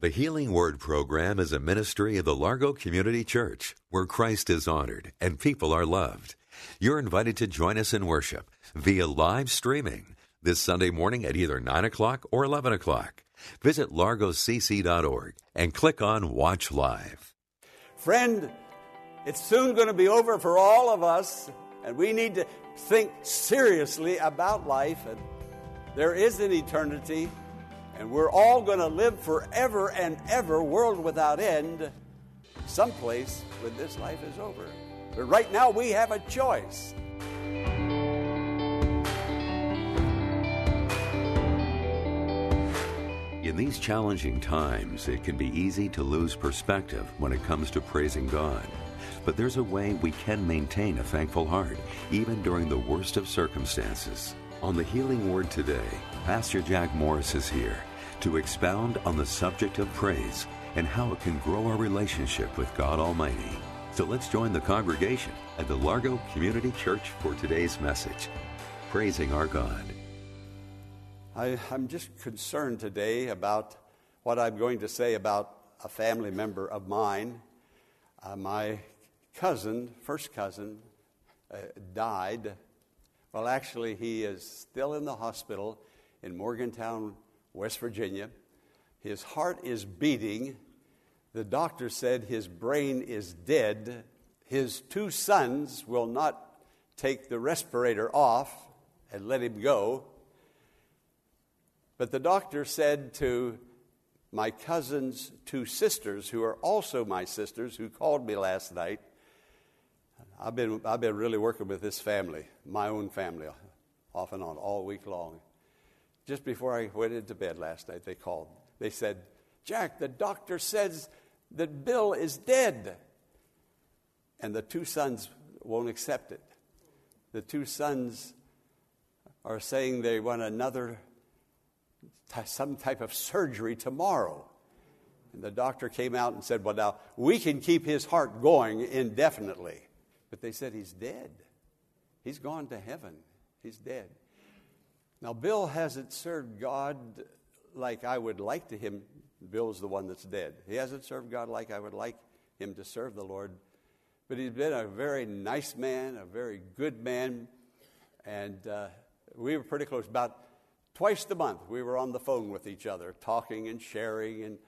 The Healing Word program is a ministry of the Largo Community Church where Christ is honored and people are loved. You're invited to join us in worship via live streaming this Sunday morning at either 9 o'clock or 11 o'clock. Visit largocc.org and click on Watch Live. Friend, it's soon going to be over for all of us, and we need to think seriously about life. And there is an eternity and we're all going to live forever and ever, world without end, someplace when this life is over. But right now, we have a choice. In these challenging times, it can be easy to lose perspective when it comes to praising God. But there's a way we can maintain a thankful heart, even during the worst of circumstances. On the Healing Word today, Pastor Jack Morris is here to expound on the subject of praise and how it can grow our relationship with God Almighty. So let's join the congregation at the Largo Community Church for today's message Praising Our God. I, am just concerned today about what I'm going to say about a family member of mine. Uh, my cousin, first cousin, uh, died. Well, actually, he is still in the hospital in Morgantown, West Virginia. His heart is beating. The doctor said his brain is dead. His two sons will not take the respirator off and let him go. But the doctor said to my cousin's two sisters, who are also my sisters, who called me last night, I've been, I've been really working with this family, my own family, off and on, all week long. Just before I went into bed last night, they called. They said, Jack, the doctor says that Bill is dead. And the two sons won't accept it. The two sons are saying they want another, some type of surgery tomorrow. And the doctor came out and said, Well, now, we can keep his heart going indefinitely. But they said he's dead. He's gone to heaven. He's dead. Now, Bill hasn't served God like I would like to him. Bill's the one that's dead. He hasn't served God like I would like him to serve the Lord. But he's been a very nice man, a very good man. And uh, we were pretty close. About twice a month, we were on the phone with each other, talking and sharing. And,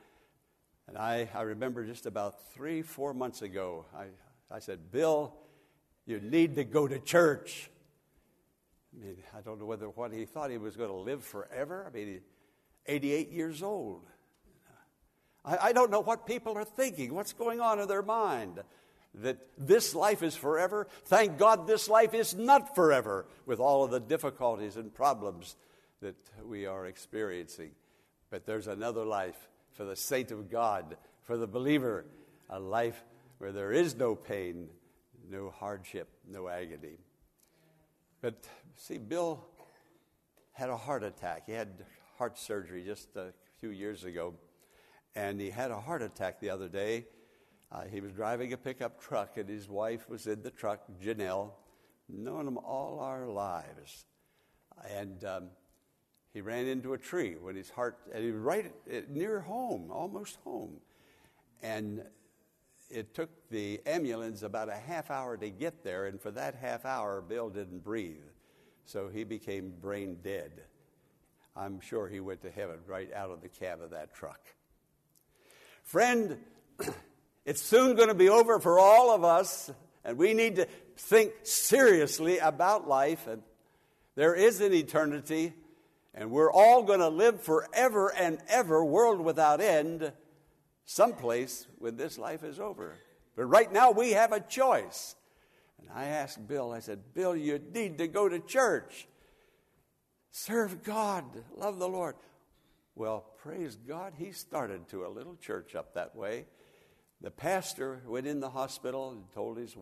and I, I remember just about three, four months ago, I, I said, Bill, you need to go to church. I mean, I don't know whether what he thought he was going to live forever. I mean, 88 years old. I, I don't know what people are thinking, what's going on in their mind. That this life is forever. Thank God this life is not forever with all of the difficulties and problems that we are experiencing. But there's another life for the saint of God, for the believer, a life where there is no pain, no hardship, no agony. But see, Bill had a heart attack. He had heart surgery just a few years ago, and he had a heart attack the other day. Uh, he was driving a pickup truck, and his wife was in the truck, Janelle, known him all our lives. And um, he ran into a tree when his heart, and he was right near home, almost home. And it took the ambulance about a half hour to get there, and for that half hour, Bill didn't breathe. So he became brain dead. I'm sure he went to heaven right out of the cab of that truck. Friend, it's soon going to be over for all of us, and we need to think seriously about life. And there is an eternity, and we're all going to live forever and ever, world without end someplace when this life is over. But right now we have a choice. And I asked Bill, I said, Bill, you need to go to church. Serve God, love the Lord. Well, praise God, he started to a little church up that way. The pastor went in the hospital and told his,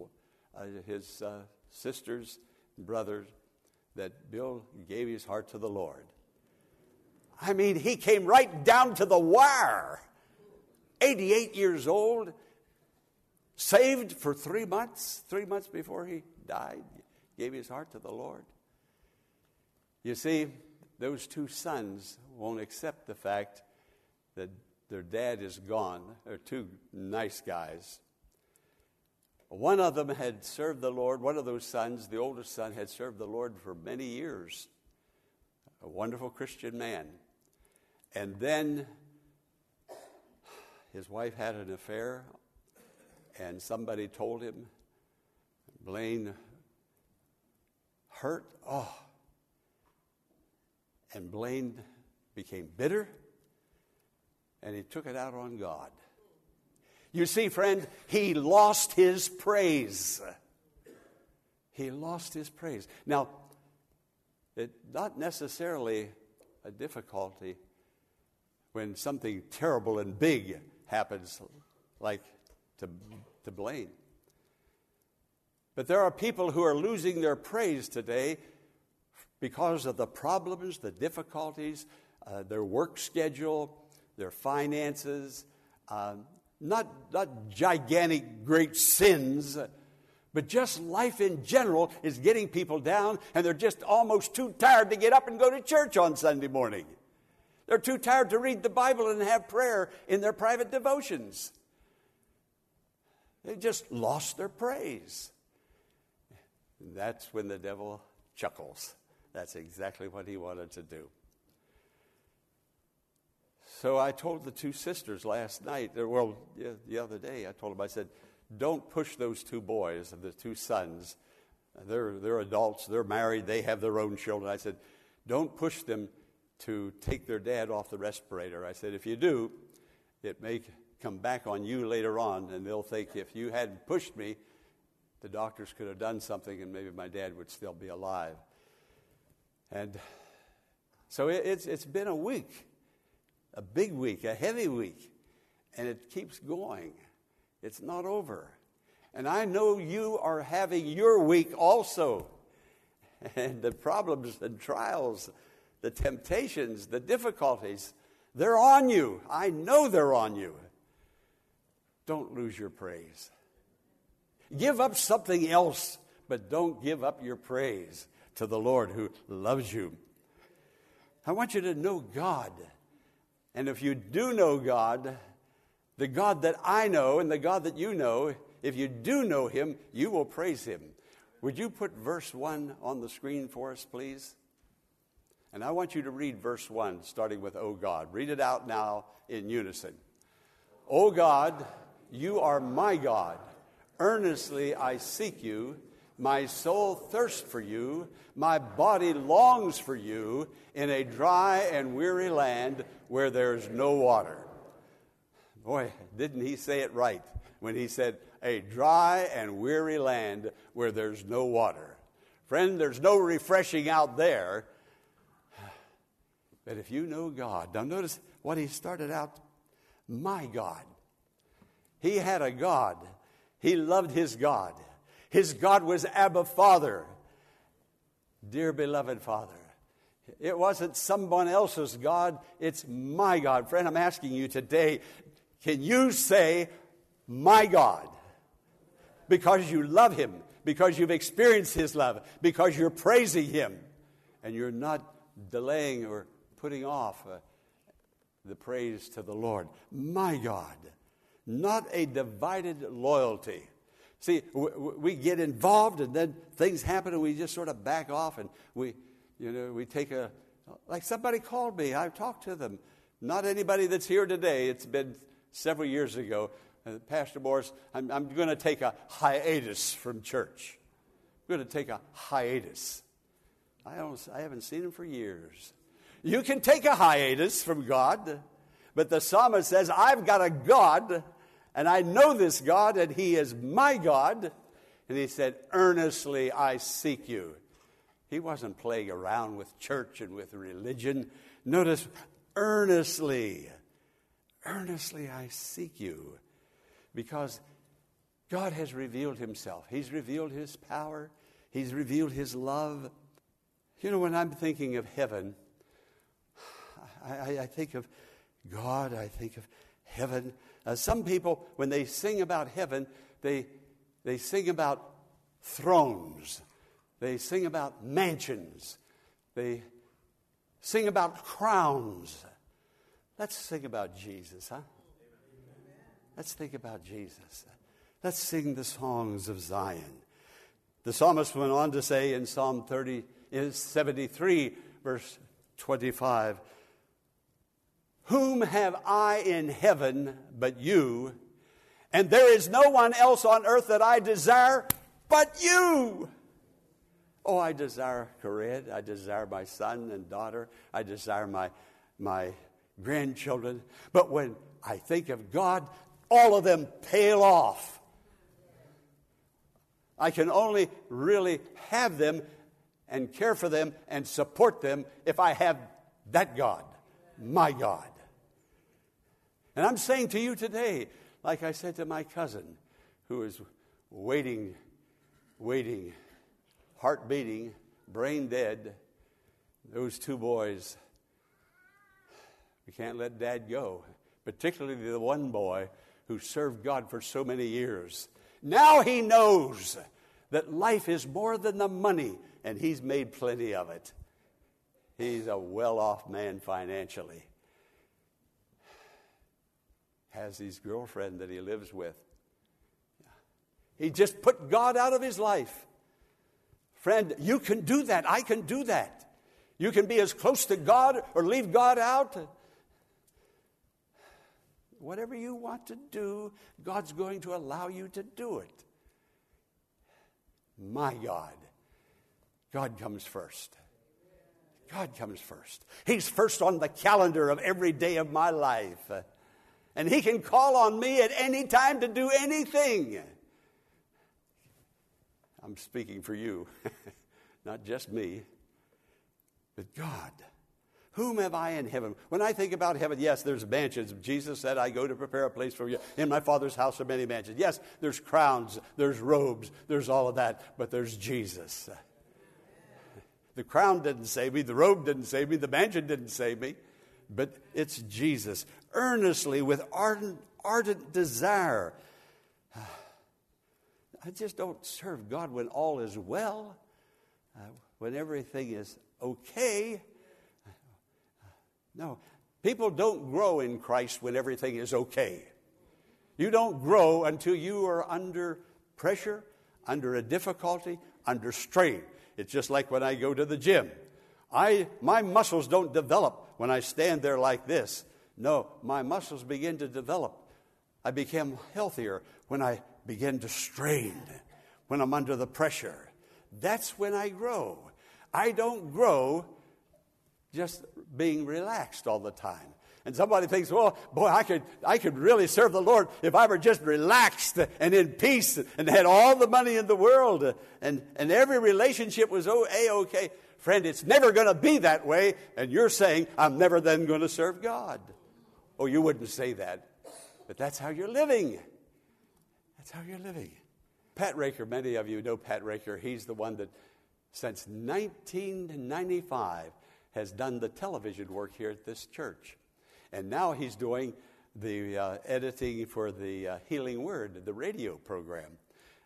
uh, his uh, sisters and brothers that Bill gave his heart to the Lord. I mean, he came right down to the wire. 88 years old, saved for three months, three months before he died, gave his heart to the Lord. You see, those two sons won't accept the fact that their dad is gone. They're two nice guys. One of them had served the Lord, one of those sons, the oldest son, had served the Lord for many years. A wonderful Christian man. And then his wife had an affair, and somebody told him. Blaine hurt. Oh. And Blaine became bitter, and he took it out on God. You see, friend, he lost his praise. He lost his praise. Now, it's not necessarily a difficulty when something terrible and big happens, like to, to Blaine. But there are people who are losing their praise today because of the problems, the difficulties, uh, their work schedule, their finances, uh, not, not gigantic great sins, but just life in general is getting people down, and they're just almost too tired to get up and go to church on Sunday morning. They're too tired to read the Bible and have prayer in their private devotions. They just lost their praise. And that's when the devil chuckles. That's exactly what he wanted to do. So I told the two sisters last night, well, the other day, I told them, I said, don't push those two boys, the two sons. They're, they're adults, they're married, they have their own children. I said, don't push them to take their dad off the respirator. I said, if you do, it may come back on you later on, and they'll think if you hadn't pushed me, the doctors could have done something and maybe my dad would still be alive. And so it, it's, it's been a week, a big week, a heavy week, and it keeps going. It's not over. And I know you are having your week also. And the problems and trials, the temptations, the difficulties, they're on you. I know they're on you. Don't lose your praise. Give up something else, but don't give up your praise to the Lord who loves you. I want you to know God. And if you do know God, the God that I know and the God that you know, if you do know Him, you will praise Him. Would you put verse 1 on the screen for us, please? And I want you to read verse 1, starting with, O God. Read it out now in unison. O God, you are my God. Earnestly I seek you. My soul thirsts for you. My body longs for you in a dry and weary land where there's no water. Boy, didn't he say it right when he said, a dry and weary land where there's no water. Friend, there's no refreshing out there. But if you know God, now notice what he started out my God. He had a God he loved his God. His God was Abba Father. Dear beloved Father. It wasn't someone else's God, it's my God. Friend, I'm asking you today can you say, My God? Because you love him, because you've experienced his love, because you're praising him, and you're not delaying or putting off uh, the praise to the Lord. My God not a divided loyalty. See, we get involved and then things happen and we just sort of back off and we, you know, we take a, like somebody called me, I've talked to them. Not anybody that's here today, it's been several years ago. Uh, Pastor Morris, I'm, I'm going to take a hiatus from church. I'm going to take a hiatus. I, don't, I haven't seen him for years. You can take a hiatus from God. But the psalmist says, I've got a God, and I know this God, and He is my God. And he said, Earnestly I seek you. He wasn't playing around with church and with religion. Notice, earnestly, earnestly I seek you. Because God has revealed Himself, He's revealed His power, He's revealed His love. You know, when I'm thinking of heaven, I, I think of God, I think of heaven. Uh, some people, when they sing about heaven, they, they sing about thrones, they sing about mansions, they sing about crowns. Let's think about Jesus, huh? Let's think about Jesus. Let's sing the songs of Zion. The psalmist went on to say in Psalm 30, 73, verse 25, Whom have I in heaven but you? And there is no one else on earth that I desire but you. Oh, I desire Corinne. I desire my son and daughter. I desire my, my grandchildren. But when I think of God, all of them pale off. I can only really have them and care for them and support them if I have that God, my God. And I'm saying to you today, like I said to my cousin who is waiting, waiting, heart beating, brain dead, those two boys, we can't let dad go, particularly the one boy who served God for so many years. Now he knows that life is more than the money, and he's made plenty of it. He's a well off man financially. Has his girlfriend that he lives with. He just put God out of his life. Friend, you can do that. I can do that. You can be as close to God or leave God out. Whatever you want to do, God's going to allow you to do it. My God. God comes first. God comes first. He's first on the calendar of every day of my life. And He can call on me at any time to do anything. I'm speaking for you, not just me, but God. Whom have I in heaven? When I think about heaven, yes, there's mansions. Jesus said, I go to prepare a place for you. In my Father's house are many mansions. Yes, there's crowns, there's robes, there's all of that, but there's Jesus. The crown didn't save me, the robe didn't save me, the mansion didn't save me, but it's Jesus. Earnestly, with ardent, ardent desire. I just don't serve God when all is well, uh, when everything is okay. No, people don't grow in Christ when everything is okay. You don't grow until you are under pressure, under a difficulty, under strain. It's just like when I go to the gym. I, my muscles don't develop when I stand there like this. No, my muscles begin to develop. I become healthier when I begin to strain, when I'm under the pressure. That's when I grow. I don't grow just being relaxed all the time. And somebody thinks, well, boy, I could, I could really serve the Lord if I were just relaxed and in peace and had all the money in the world and, and every relationship was oh A-OK. Friend, it's never going to be that way. And you're saying, I'm never then going to serve God. Oh, you wouldn't say that. But that's how you're living. That's how you're living. Pat Raker, many of you know Pat Raker. He's the one that, since 1995, has done the television work here at this church. And now he's doing the uh, editing for the uh, Healing Word, the radio program.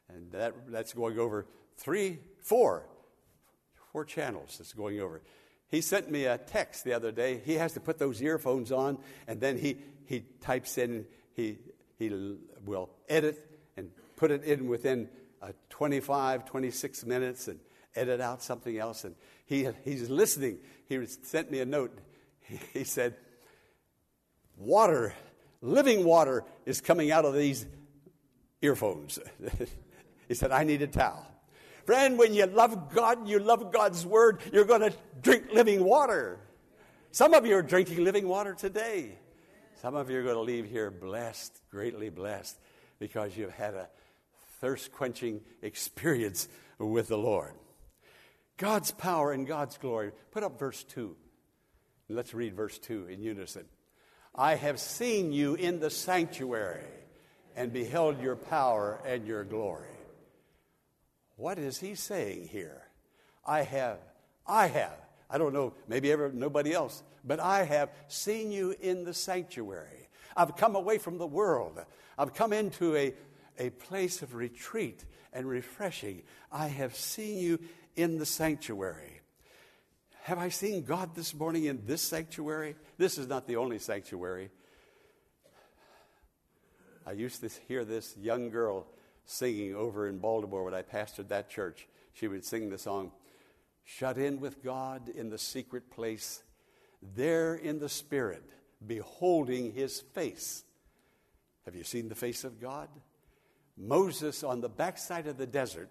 And that, that's going over three, four, four channels that's going over. He sent me a text the other day. He has to put those earphones on, and then he, he types in, he, he will edit and put it in within uh, 25, 26 minutes and edit out something else. And he, he's listening. He sent me a note. He said, Water, living water, is coming out of these earphones. he said, I need a towel. Friend, when you love God, you love God's word, you're going to drink living water. Some of you are drinking living water today. Some of you are going to leave here blessed, greatly blessed, because you've had a thirst quenching experience with the Lord. God's power and God's glory. Put up verse 2. Let's read verse 2 in unison. I have seen you in the sanctuary and beheld your power and your glory. What is he saying here? I have, I have, I don't know, maybe ever nobody else, but I have seen you in the sanctuary. I've come away from the world. I've come into a, a place of retreat and refreshing. I have seen you in the sanctuary. Have I seen God this morning in this sanctuary? This is not the only sanctuary. I used to hear this young girl singing over in Baltimore when I pastored that church. She would sing the song, Shut in with God in the secret place, there in the Spirit, beholding his face. Have you seen the face of God? Moses on the backside of the desert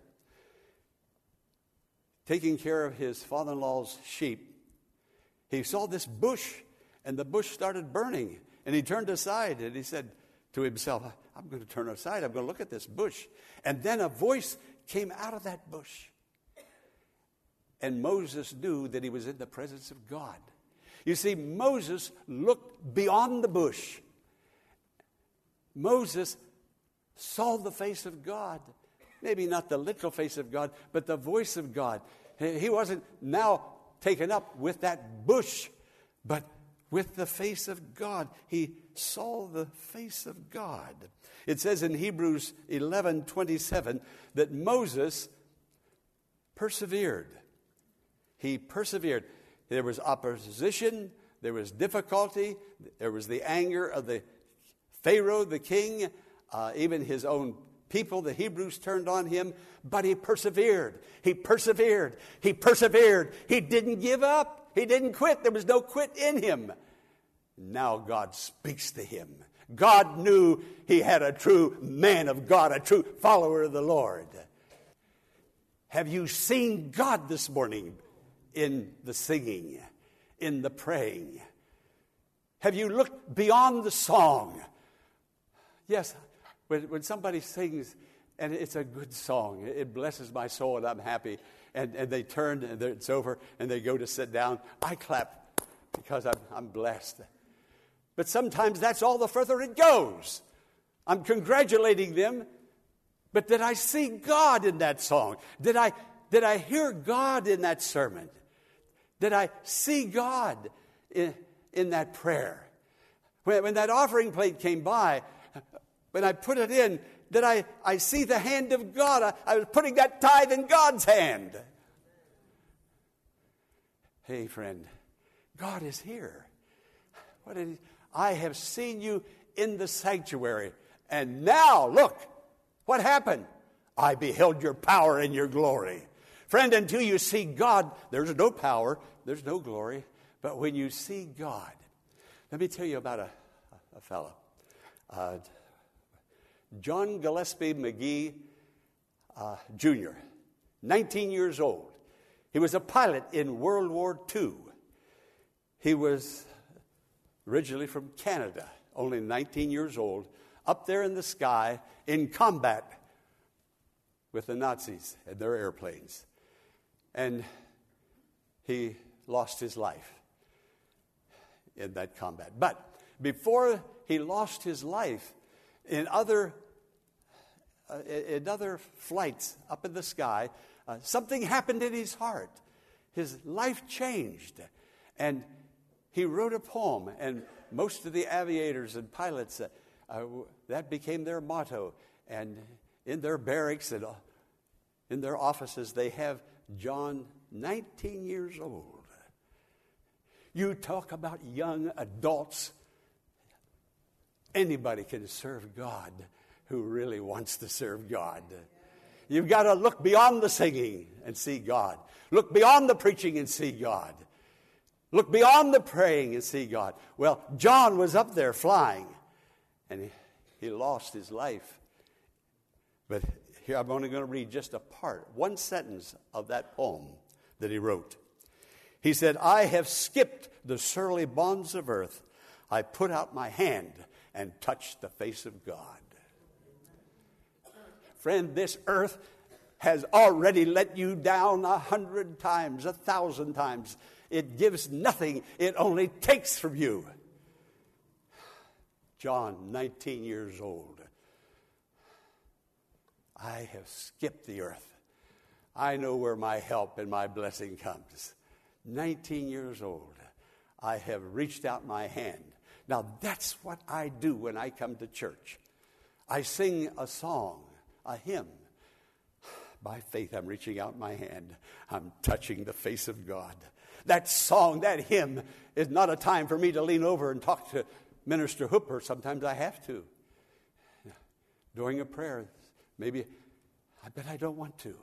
taking care of his father in law's sheep, he saw this bush, and the bush started burning. And he turned aside and he said to himself, I'm going to turn aside. I'm going to look at this bush. And then a voice came out of that bush. And Moses knew that he was in the presence of God. You see, Moses looked beyond the bush. Moses saw the face of God maybe not the literal face of God, but the voice of God. He wasn't now taken up with that bush, but with the face of God. He saw the face of God. It says in Hebrews 11 27 that Moses persevered. He persevered. There was opposition, there was difficulty, there was the anger of the Pharaoh, the king, uh, even his own people, the Hebrews, turned on him, but he persevered. He persevered. He persevered. He didn't give up. He didn't quit. There was no quit in him. Now God speaks to him. God knew he had a true man of God, a true follower of the Lord. Have you seen God this morning in the singing, in the praying? Have you looked beyond the song? Yes, when, when somebody sings and it's a good song, it blesses my soul and I'm happy, and, and they turn and it's over and they go to sit down, I clap because I'm, I'm blessed. But sometimes that's all the further it goes. I'm congratulating them, but did I see God in that song? Did I, did I hear God in that sermon? Did I see God in, in that prayer? When, when that offering plate came by, when I put it in, did I, I see the hand of God. I, I was putting that tithe in God's hand. Hey, friend, God is here. What is, I have seen you in the sanctuary. And now, look, what happened? I beheld your power and your glory. Friend, until you see God, there's no power, there's no glory. But when you see God, let me tell you about a, a fellow. Uh, John Gillespie Magee uh, Jr., 19 years old. He was a pilot in World War II. He was originally from Canada, only 19 years old, up there in the sky in combat with the Nazis and their airplanes. And he lost his life in that combat. But before he lost his life, in other uh, in other flights up in the sky, uh, something happened in his heart. His life changed. And he wrote a poem, and most of the aviators and pilots, uh, uh that became their motto. And in their barracks and uh, in their offices, they have John, 19 years old. You talk about young adults. Anybody can serve God who really wants to serve God. You've got to look beyond the singing and see God. Look beyond the preaching and see God. Look beyond the praying and see God. Well, John was up there flying and he, lost his life. But here I'm only going to read just a part, one sentence of that poem that he wrote. He said, I have skipped the surly bonds of earth. I put out my hand and touched the face of God. Friend, this earth has already let you down a hundred times, a thousand times. It gives nothing, it only takes from you. John, 19 years old. I have skipped the earth. I know where my help and my blessing comes. 19 years old. I have reached out my hand. Now, that's what I do when I come to church. I sing a song a hymn. By faith, I'm reaching out my hand. I'm touching the face of God. That song, that hymn, is not a time for me to lean over and talk to Minister Hooper. Sometimes I have to. During a prayer, maybe, I bet I don't want to.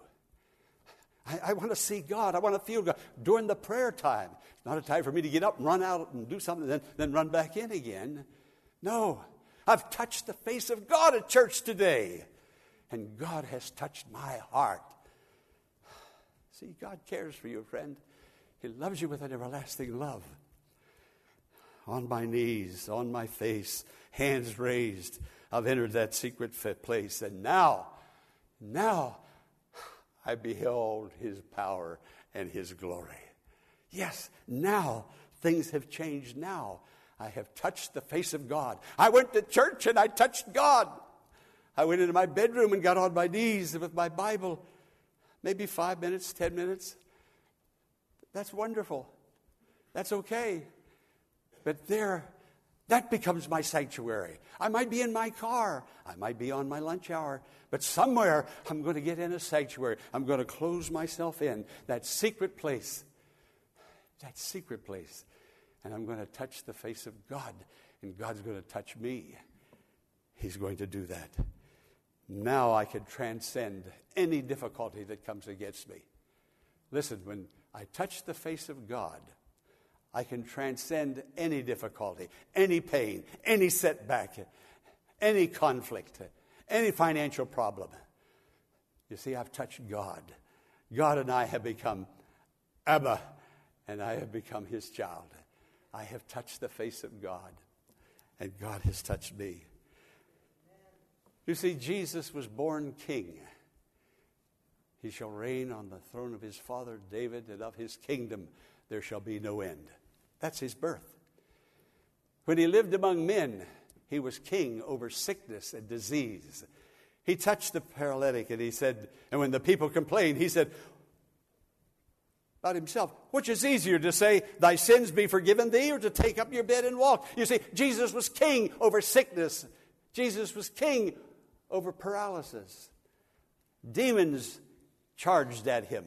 I, I want to see God. I want to feel God during the prayer time. It's not a time for me to get up and run out and do something, then, then run back in again. No, I've touched the face of God at church today, and God has touched my heart. See, God cares for you, friend. He loves you with an everlasting love. On my knees, on my face, hands raised, I've entered that secret place, and now, now, I beheld his power and his glory. Yes, now things have changed. Now I have touched the face of God. I went to church and I touched God. I went into my bedroom and got on my knees with my Bible. Maybe five minutes, ten minutes. That's wonderful. That's okay. But there, that becomes my sanctuary. I might be in my car. I might be on my lunch hour. But somewhere I'm going to get in a sanctuary. I'm going to close myself in that secret place. That secret place. And I'm going to touch the face of God. And God's going to touch me. He's going to do that. Now I can transcend any difficulty that comes against me. Listen, when I touch the face of God, I can transcend any difficulty, any pain, any setback, any conflict any financial problem. You see, I've touched God. God and I have become Abba, and I have become his child. I have touched the face of God, and God has touched me. You see, Jesus was born king. He shall reign on the throne of his father David, and of his kingdom there shall be no end. That's his birth. When he lived among men, he was king over sickness and disease. He touched the paralytic and he said, and when the people complained, he said, about himself, which is easier to say, Thy sins be forgiven thee, or to take up your bed and walk? You see, Jesus was king over sickness, Jesus was king over paralysis. Demons charged at him,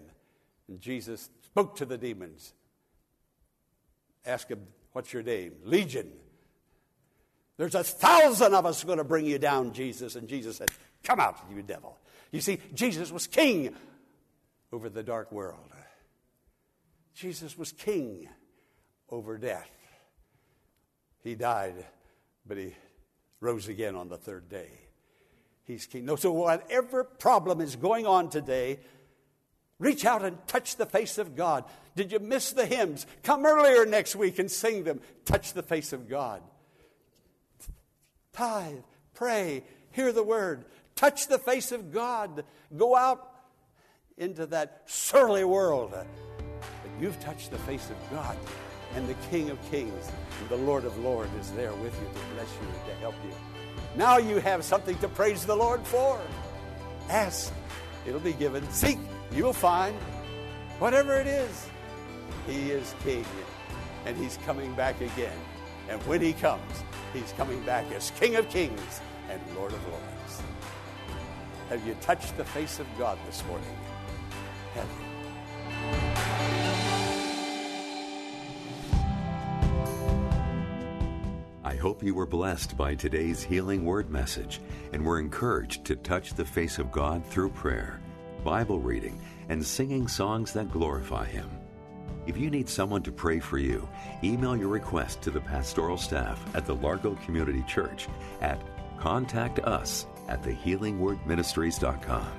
and Jesus spoke to the demons. Ask him, What's your name? Legion. There's a thousand of us going to bring you down, Jesus. And Jesus said, Come out, you devil. You see, Jesus was king over the dark world. Jesus was king over death. He died, but he rose again on the third day. He's king. No, so whatever problem is going on today, reach out and touch the face of God. Did you miss the hymns? Come earlier next week and sing them. Touch the face of God tithe, pray, hear the word, touch the face of God, go out into that surly world. But you've touched the face of God, and the King of Kings and the Lord of Lords is there with you to bless you and to help you. Now you have something to praise the Lord for. Ask, it'll be given. Seek, you'll find. Whatever it is, He is King, and He's coming back again. And when He comes, He's coming back as King of Kings and Lord of Lords. Have you touched the face of God this morning? Have you? I hope you were blessed by today's healing word message and were encouraged to touch the face of God through prayer, Bible reading, and singing songs that glorify Him. If you need someone to pray for you, email your request to the pastoral staff at the Largo Community Church at contact us at thehealingwordministries.com.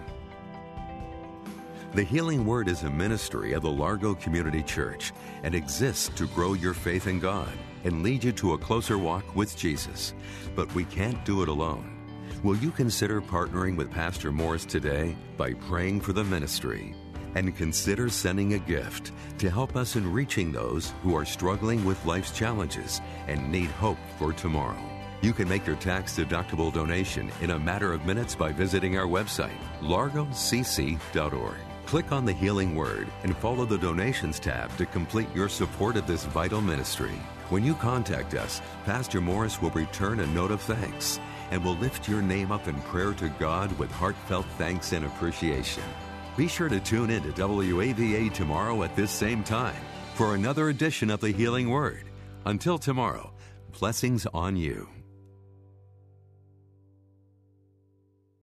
The Healing Word is a ministry of the Largo Community Church and exists to grow your faith in God and lead you to a closer walk with Jesus. But we can't do it alone. Will you consider partnering with Pastor Morris today by praying for the ministry? and consider sending a gift to help us in reaching those who are struggling with life's challenges and need hope for tomorrow. You can make your tax deductible donation in a matter of minutes by visiting our website, largocc.org. Click on the Healing Word and follow the Donations tab to complete your support of this vital ministry. When you contact us, Pastor Morris will return a note of thanks and will lift your name up in prayer to God with heartfelt thanks and appreciation. Be sure to tune in to WAVA tomorrow at this same time for another edition of the Healing Word. Until tomorrow, blessings on you.